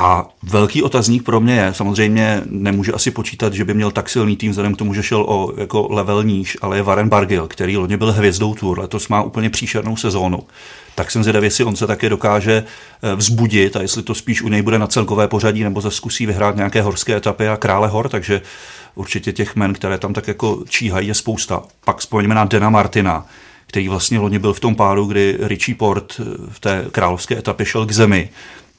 A velký otazník pro mě je, samozřejmě nemůže asi počítat, že by měl tak silný tým vzhledem k tomu, že šel o jako level níž, ale je Warren Bargill, který loni byl hvězdou tour, letos má úplně příšernou sezónu. Tak jsem zvědavý, jestli on se také dokáže eh, vzbudit a jestli to spíš u něj bude na celkové pořadí nebo se zkusí vyhrát nějaké horské etapy a krále hor, takže určitě těch men, které tam tak jako číhají, je spousta. Pak vzpomeňme na Dena Martina, který vlastně loni byl v tom páru, kdy Richie Port eh, v té královské etapě šel k zemi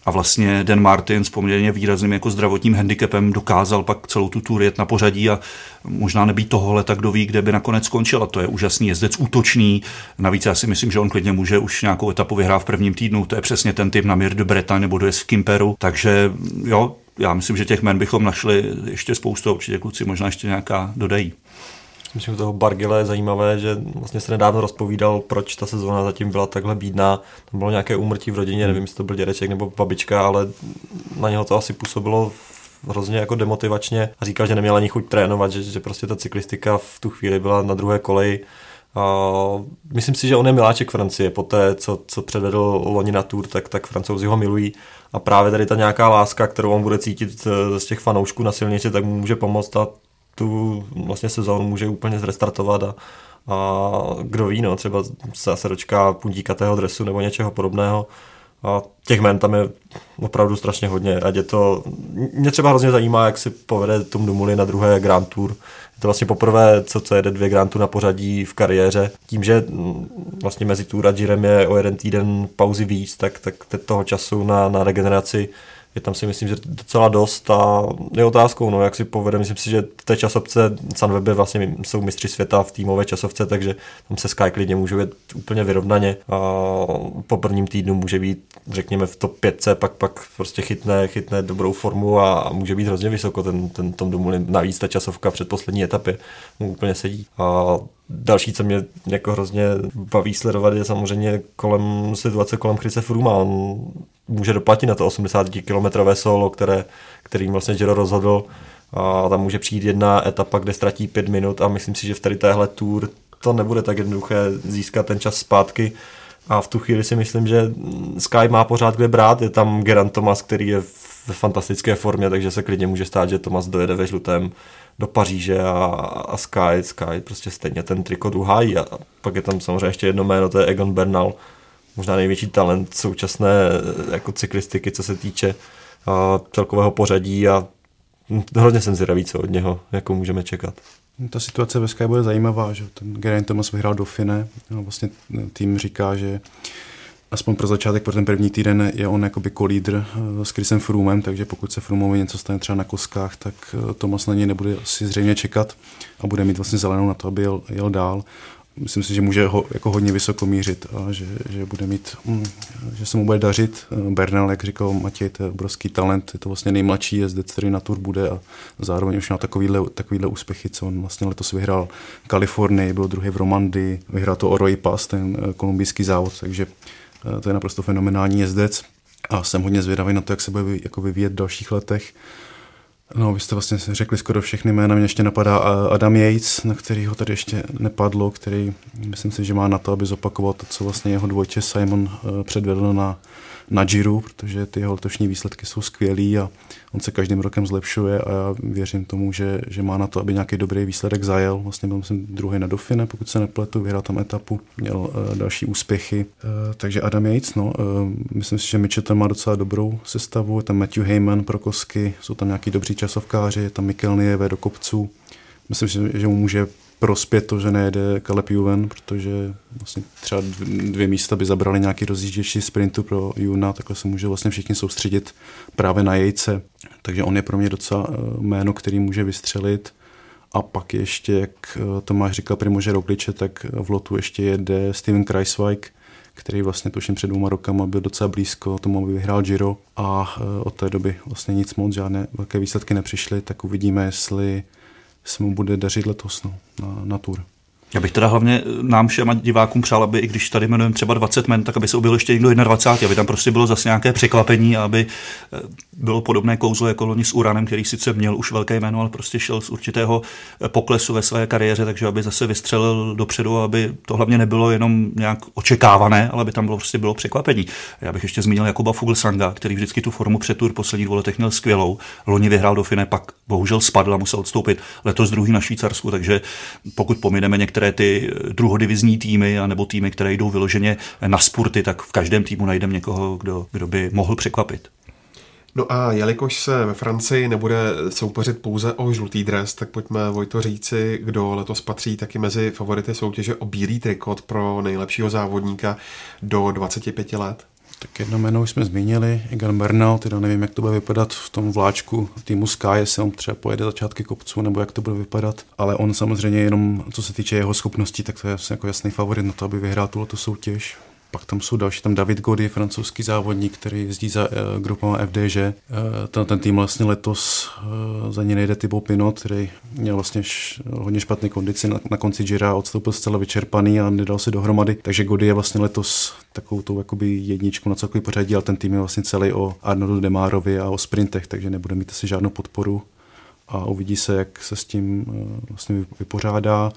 a vlastně Dan Martin s poměrně výrazným jako zdravotním handicapem dokázal pak celou tu tour jet na pořadí a možná nebýt tohohle, tak kdo ví, kde by nakonec skončil. A to je úžasný jezdec, útočný. Navíc já si myslím, že on klidně může už nějakou etapu vyhrát v prvním týdnu. To je přesně ten typ na Mir de Bretagne nebo do v Kimperu. Takže jo, já myslím, že těch men bychom našli ještě spoustu, určitě kluci možná ještě nějaká dodají. Myslím, že toho Bargile je zajímavé, že vlastně se nedávno rozpovídal, proč ta sezóna zatím byla takhle bídná. Tam bylo nějaké úmrtí v rodině, nevím, jestli to byl dědeček nebo babička, ale na něho to asi působilo hrozně jako demotivačně a říkal, že neměl ani chuť trénovat, že, že prostě ta cyklistika v tu chvíli byla na druhé koleji. A myslím si, že on je miláček Francie. Po té, co, co předvedl loni na Tour, tak, tak francouzi ho milují. A právě tady ta nějaká láska, kterou on bude cítit z těch fanoušků na silnici, tak mu může pomoct a tu vlastně sezónu může úplně zrestartovat a, a kdo ví, no, třeba se zase dočká puntíkatého dresu nebo něčeho podobného. A těch men tam je opravdu strašně hodně. Ať je to, mě třeba hrozně zajímá, jak si povede Tom Dumoulin na druhé Grand Tour. Je to vlastně poprvé, co, co jede dvě Grand Tour na pořadí v kariéře. Tím, že vlastně mezi Tour a Girem je o jeden týden pauzy víc, tak, tak toho času na, na regeneraci je tam si myslím, že docela dost a je otázkou, no, jak si povede, myslím si, že v té časovce Sunweby vlastně jsou mistři světa v týmové časovce, takže tam se Sky klidně může být úplně vyrovnaně a po prvním týdnu může být, řekněme, v top 5, pak, pak prostě chytne, chytne dobrou formu a, a může být hrozně vysoko ten, ten Tom Dumoulin. Navíc ta časovka před poslední etapě mu úplně sedí. A další, co mě jako hrozně baví sledovat, je samozřejmě kolem situace kolem Chrise Fruma. On může doplatit na to 80-kilometrové solo, které, kterým vlastně Giro rozhodl. A tam může přijít jedna etapa, kde ztratí pět minut a myslím si, že v tady téhle tour to nebude tak jednoduché získat ten čas zpátky. A v tu chvíli si myslím, že Sky má pořád kde brát. Je tam Gerant Thomas, který je ve fantastické formě, takže se klidně může stát, že Thomas dojede ve žlutém do Paříže a, a Sky, Sky prostě stejně ten trikot uhájí. A pak je tam samozřejmě ještě jedno jméno, to je Egon Bernal, možná největší talent současné jako cyklistiky, co se týče a, celkového pořadí a hodně jsem zvědavý, co od něho jako můžeme čekat. Ta situace ve Sky bude zajímavá, že ten Geraint Thomas vyhrál Dauphine a vlastně tým říká, že aspoň pro začátek, pro ten první týden je on jakoby kolídr eh, s Chrisem Froomem, takže pokud se Froomovi něco stane třeba na koskách, tak eh, Tomas na něj nebude si zřejmě čekat a bude mít vlastně zelenou na to, aby jel, jel dál myslím si, že může ho jako hodně vysoko mířit a že, že bude mít, mm, že se mu bude dařit. Bernal, jak říkal Matěj, to je obrovský talent, je to vlastně nejmladší jezdec, který na Tour bude a zároveň už má takovýhle, takovýhle úspěchy, co on vlastně letos vyhrál Kalifornii, byl druhý v Romandii, vyhrál to Oroy Pass, ten eh, kolumbijský závod, takže eh, to je naprosto fenomenální jezdec a jsem hodně zvědavý na to, jak se bude jako vyvíjet v dalších letech. No, vy jste vlastně řekli skoro všechny jména, mě ještě napadá Adam Yates, na kterýho tady ještě nepadlo, který myslím si, že má na to, aby zopakoval to, co vlastně jeho dvojče Simon eh, předvedl na na Giro, protože ty jeho letošní výsledky jsou skvělý a on se každým rokem zlepšuje a já věřím tomu, že, že má na to, aby nějaký dobrý výsledek zajel. Vlastně byl jsem druhý na Dauphine, pokud se nepletu, vyhrál tam etapu, měl uh, další úspěchy. Uh, takže Adam Yates, no, uh, myslím si, že Mitchell má docela dobrou sestavu, je tam Matthew Heyman pro kosky, jsou tam nějaký dobří časovkáři, je tam Mikkel Nieve do kopců. Myslím si, že mu může prospět to, že nejede Caleb Juven, protože vlastně třeba dvě místa by zabrali nějaký rozjíždější sprintu pro Juna, takhle se může vlastně všichni soustředit právě na jejce. Takže on je pro mě docela eh, jméno, který může vystřelit. A pak ještě, jak eh, Tomáš říkal Primože Rogliče, tak v lotu ještě jede Steven Kreisweig, který vlastně tuším před dvěma rokama byl docela blízko tomu, aby vyhrál Giro a eh, od té doby vlastně nic moc, žádné velké výsledky nepřišly, tak uvidíme, jestli se mu bude dařit letos no, na, na tour. Já bych teda hlavně nám všem a divákům přál, aby i když tady jmenujeme třeba 20 men, tak aby se objevil ještě někdo 21, aby tam prostě bylo zase nějaké překvapení, aby eh, bylo podobné kouzlo jako loni s Uranem, který sice měl už velké jméno, ale prostě šel z určitého eh, poklesu ve své kariéře, takže aby zase vystřelil dopředu, aby to hlavně nebylo jenom nějak očekávané, ale aby tam bylo prostě bylo překvapení. Já bych ještě zmínil Jakuba Fuglsanga, který vždycky tu formu před tur poslední dvou letech měl skvělou. Loni vyhrál do Fine, pak bohužel spadl a musel odstoupit. Letos druhý na Švýcarsku, takže pokud pomineme některé některé ty druhodivizní týmy nebo týmy, které jdou vyloženě na spurty, tak v každém týmu najdeme někoho, kdo, kdo by mohl překvapit. No a jelikož se ve Francii nebude soupeřit pouze o žlutý dres, tak pojďme Vojto říci, kdo letos patří taky mezi favority soutěže o bílý trikot pro nejlepšího závodníka do 25 let. Tak jedno jméno už jsme zmínili, Egan Bernal, teda nevím, jak to bude vypadat v tom vláčku týmu Sky, jestli on třeba pojede začátky kopců, nebo jak to bude vypadat. Ale on samozřejmě jenom, co se týče jeho schopností, tak to je jako jasný favorit na to, aby vyhrál tuto soutěž. Pak tam jsou další, tam David Gody, francouzský závodník, který jezdí za uh, grupama FDŽ. Uh, ten, ten tým vlastně letos uh, za ně nejde Thibaut Pinot, který měl vlastně š, hodně špatné kondici na, na konci Gira, odstoupil zcela vyčerpaný a nedal se dohromady. Takže Gody je vlastně letos takovou tou jakoby jedničku na celkový pořadí, ale ten tým je vlastně celý o Arnoldu Demárovi a o sprintech, takže nebude mít asi žádnou podporu a uvidí se, jak se s tím vlastně vypořádá.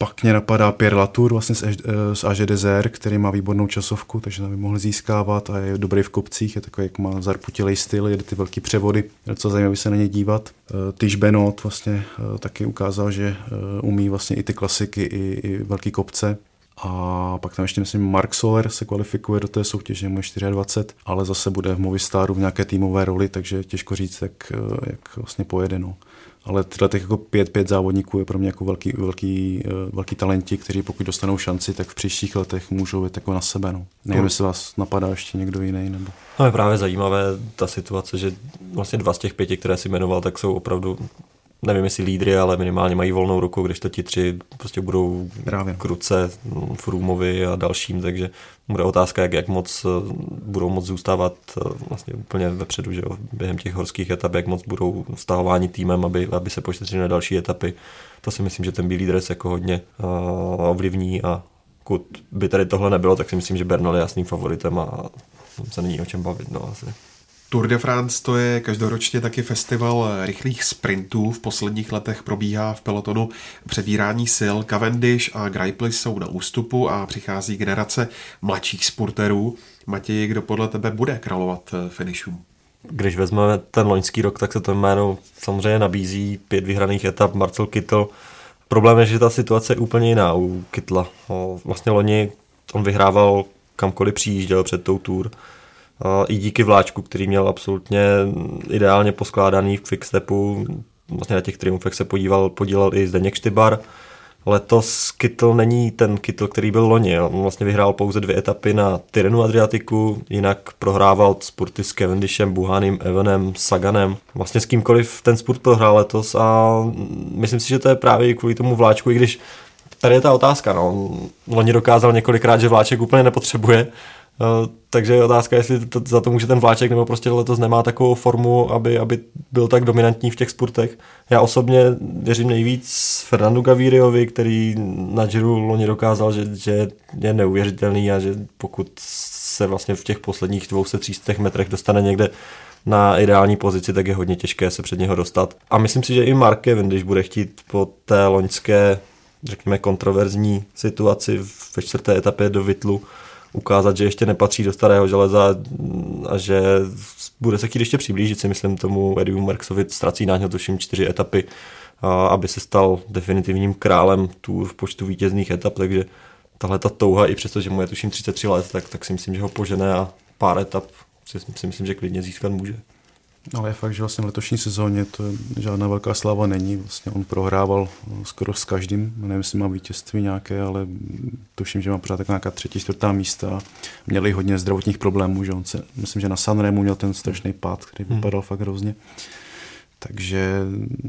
Pak mě napadá Pierre Latour vlastně z, eh, AG Desert, který má výbornou časovku, takže tam by mohl získávat a je dobrý v kopcích, je takový, jak má zarputilej styl, jede ty velké převody, je docela zajímavé se na ně dívat. Eh, Tyž Benot vlastně eh, taky ukázal, že umí vlastně i ty klasiky, i, i velký kopce. A pak tam ještě, myslím, Mark Soler se kvalifikuje do té soutěže, mu 24, ale zase bude v Movistaru v nějaké týmové roli, takže těžko říct, jak, jak vlastně pojede. No ale tyhle těch jako pět, pět závodníků je pro mě jako velký, velký, eh, velký talenti, kteří pokud dostanou šanci, tak v příštích letech můžou být jako na sebe. No. Nevím, jestli vás napadá ještě někdo jiný. Nebo... No je právě zajímavé ta situace, že vlastně dva z těch pěti, které si jmenoval, tak jsou opravdu nevím jestli lídry, ale minimálně mají volnou ruku, když to ti tři prostě budou Právě. kruce Frumovi a dalším, takže bude otázka, jak, jak moc eh, budou moc zůstávat eh, vlastně úplně vepředu, že jo, během těch horských etap, jak moc budou stahováni týmem, aby, aby se pošetřili na další etapy. To si myslím, že ten bílý dres jako hodně uh, ovlivní a pokud by tady tohle nebylo, tak si myslím, že Bernal je jasným favoritem a se není o čem bavit, no asi. Tour de France to je každoročně taky festival rychlých sprintů. V posledních letech probíhá v pelotonu přebírání sil. Cavendish a Greipel jsou na ústupu a přichází generace mladších sporterů. Matěj, kdo podle tebe bude královat finishům? Když vezmeme ten loňský rok, tak se to jméno samozřejmě nabízí. Pět vyhraných etap, Marcel Kittel. Problém je, že ta situace je úplně jiná u Kittla. Vlastně loni on vyhrával kamkoliv přijížděl před tou tour i díky vláčku, který měl absolutně ideálně poskládaný v quickstepu. Vlastně na těch triumfech se podíval, podílel i Zdeněk Štybar. Letos Kytl není ten Kytl, který byl loni. On vlastně vyhrál pouze dvě etapy na Tyrenu Adriatiku, jinak prohrával sporty s Cavendishem, Buhanem, Evanem, Saganem. Vlastně s kýmkoliv ten sport prohrál letos a myslím si, že to je právě kvůli tomu vláčku, i když tady je ta otázka. No. Loni dokázal několikrát, že vláček úplně nepotřebuje, takže je otázka, jestli to, za to může ten vláček, nebo prostě letos nemá takovou formu, aby, aby byl tak dominantní v těch sportech. Já osobně věřím nejvíc Fernandu Gavíriovi, který na Giro loni dokázal, že, že je neuvěřitelný a že pokud se vlastně v těch posledních 200-300 metrech dostane někde na ideální pozici, tak je hodně těžké se před něho dostat. A myslím si, že i Mark Kevin, když bude chtít po té loňské, řekněme, kontroverzní situaci ve čtvrté etapě do Vitlu, ukázat, že ještě nepatří do starého železa a že bude se chtít ještě přiblížit si myslím tomu Ediu Merksovi, ztrací na něho tuším čtyři etapy, aby se stal definitivním králem tu v počtu vítězných etap, takže tahle ta touha, i přesto, že mu je tuším 33 let, tak, tak si myslím, že ho požene a pár etap si, si myslím, že klidně získat může. Ale je fakt, že vlastně v letošní sezóně to žádná velká sláva není. Vlastně on prohrával skoro s každým. Nevím, jestli má vítězství nějaké, ale tuším, že má pořád tak nějaká třetí, čtvrtá místa. Měli hodně zdravotních problémů, že on se, myslím, že na Sanremu měl ten strašný pád, který hmm. vypadal hmm. fakt hrozně. Takže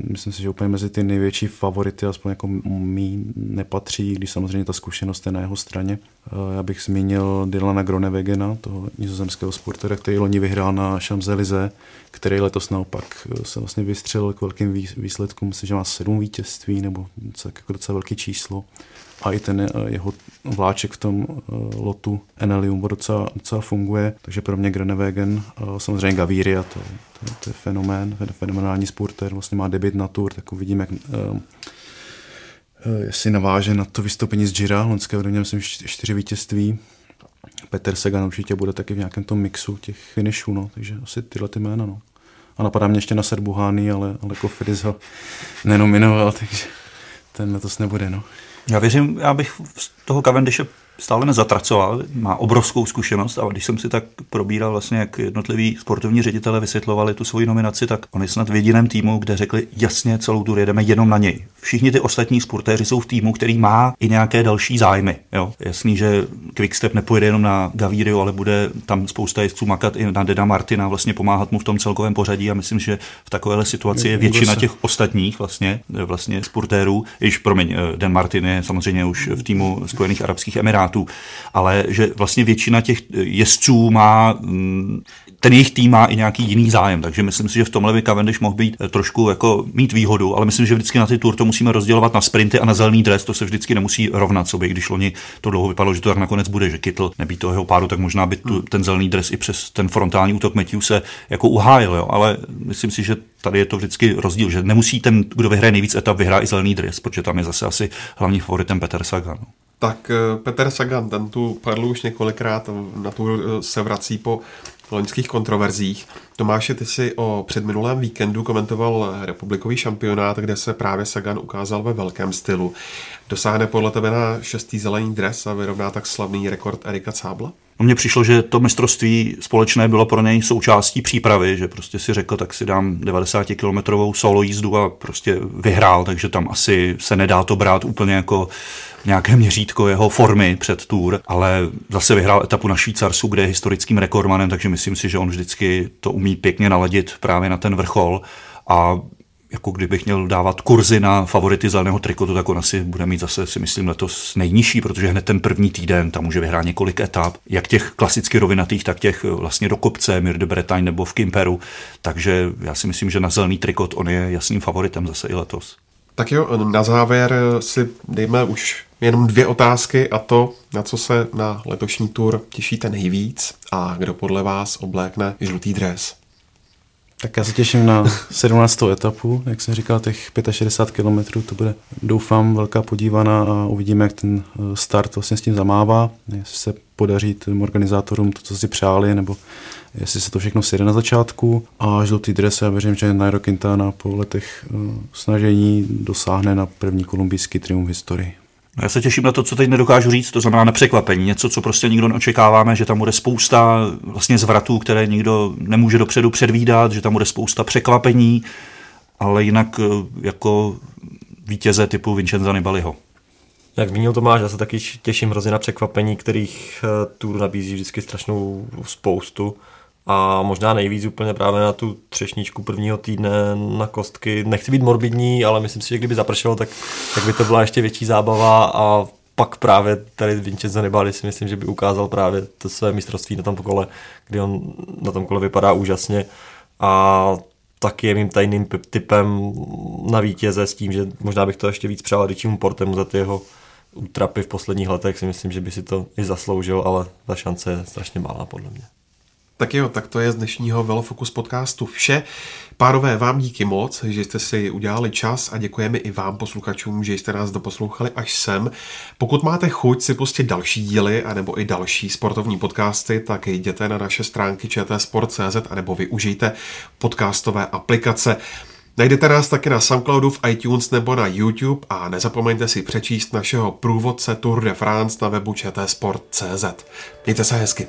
myslím si, že úplně mezi ty největší favority, aspoň jako mý, nepatří, když samozřejmě ta zkušenost je na jeho straně. Eh, já bych zmínil Dylana Gronewegena, toho nizozemského sportera, který loni vyhrál na Champs-Élysées, který letos naopak eh, se vlastně vystřelil k velkým výsledkům. Myslím, že má sedm vítězství, nebo jako docela velké číslo a i ten eh, jeho vláček v tom eh, lotu Enelium docela, docela funguje, takže pro mě Grenewegen, eh, samozřejmě Gaviria, to, to, to je fenomén, fenomenální sporter, vlastně má debit na tour, tak uvidíme, jak jestli naváže na to vystoupení z Jira, loňského dne myslím čtyři vítězství, Peter Sagan určitě bude taky v nějakém tom mixu těch finishů, no, takže asi tyhle ty jména, no. A napadá mě ještě na Serbuhány, ale, ale Kofidis ho nenominoval, takže ten letos nebude, no. Já věřím, já bych z toho Cavendishe stále nezatracoval, má obrovskou zkušenost a když jsem si tak probíral vlastně, jak jednotliví sportovní ředitele vysvětlovali tu svoji nominaci, tak on je snad v jediném týmu, kde řekli jasně celou tu jedeme jenom na něj. Všichni ty ostatní sportéři jsou v týmu, který má i nějaké další zájmy. Jo. Jasný, že Quickstep nepojede jenom na Gavirio, ale bude tam spousta jezdců makat i na Deda Martina, vlastně pomáhat mu v tom celkovém pořadí a myslím, že v takovéhle situaci je většina těch ostatních vlastně, vlastně sportérů, již promiň, Den Martin je samozřejmě už v týmu Spojených Arabských Emirátů, států, ale že vlastně většina těch jezdců má mm, ten jejich tým má i nějaký jiný zájem, takže myslím si, že v tomhle by Cavendish mohl být eh, trošku jako mít výhodu, ale myslím, že vždycky na ty tour to musíme rozdělovat na sprinty a na zelený dres, to se vždycky nemusí rovnat sobě, když loni to dlouho vypadalo, že to tak nakonec bude, že Kytl nebý toho jeho pádu, tak možná by tu, hmm. ten zelený dres i přes ten frontální útok Matthew se jako uhájil, jo. ale myslím si, že tady je to vždycky rozdíl, že nemusí ten, kdo vyhraje nejvíc etap, vyhrát i zelený dres, protože tam je zase asi hlavní favoritem Peter Sagan. No. Tak eh, Peter Sagan, ten tu padl už několikrát, na tu se vrací po loňských kontroverzích. Tomáše, ty si o předminulém víkendu komentoval republikový šampionát, kde se právě Sagan ukázal ve velkém stylu. Dosáhne podle tebe na šestý zelený dres a vyrovná tak slavný rekord Erika Cábla? No mně přišlo, že to mistrovství společné bylo pro něj součástí přípravy, že prostě si řekl, tak si dám 90-kilometrovou solo jízdu a prostě vyhrál, takže tam asi se nedá to brát úplně jako nějaké měřítko jeho formy před tour, ale zase vyhrál etapu na Švýcarsku, kde je historickým rekordmanem, takže myslím si, že on vždycky to umí pěkně naladit právě na ten vrchol a jako kdybych měl dávat kurzy na favority zeleného trikotu, tak on asi bude mít zase, si myslím, letos nejnižší, protože hned ten první týden tam může vyhrát několik etap, jak těch klasicky rovinatých, tak těch vlastně do kopce, Mir de Bretagne nebo v Kimperu. Takže já si myslím, že na zelený trikot on je jasným favoritem zase i letos. Tak jo, na závěr si dejme už jenom dvě otázky a to, na co se na letošní tur těšíte nejvíc a kdo podle vás oblékne žlutý dres. Tak já se těším na 17. etapu, jak jsem říkal, těch 65 km, to bude, doufám, velká podívaná a uvidíme, jak ten eh, start vlastně s tím zamává, jestli se podaří těm organizátorům to, co si přáli, nebo jestli se to všechno sjede na začátku. A žlutý dres, já věřím, že Nairo Quintana po letech eh, snažení dosáhne na první kolumbijský triumf v historii. Já se těším na to, co teď nedokážu říct, to znamená na překvapení. Něco, co prostě nikdo neočekáváme, že tam bude spousta vlastně zvratů, které nikdo nemůže dopředu předvídat, že tam bude spousta překvapení, ale jinak eh, jako vítěze typu Vincenza Nibaliho. Jak zmínil Tomáš, já se taky těším hrozně na překvapení, kterých eh, Tour nabízí vždycky strašnou spoustu a možná nejvíc úplně právě na tu třešničku prvního týdne na kostky. Nechci být morbidní, ale myslím si, že kdyby zapršelo, tak, tak by to byla ještě větší zábava a pak právě tady Vincenzo Nibali si myslím, že by ukázal právě to své mistrovství na tom kole, kdy on na tom kole vypadá úžasně a taky je mým tajným typem na vítěze s tím, že možná bych to ještě víc přál Richimu Portemu za ty jeho útrapy v posledních letech si myslím, že by si to i zasloužil, ale ta šance je strašně malá podle mě. Tak jo, tak to je z dnešního Velofocus podcastu vše. Párové, vám díky moc, že jste si udělali čas a děkujeme i vám posluchačům, že jste nás doposlouchali až sem. Pokud máte chuť si pustit další díly anebo i další sportovní podcasty, tak jděte na naše stránky čtsport.cz anebo využijte podcastové aplikace. Najdete nás taky na Soundcloudu, v iTunes nebo na YouTube a nezapomeňte si přečíst našeho průvodce Tour de France na webu čtsport.cz. Mějte se hezky.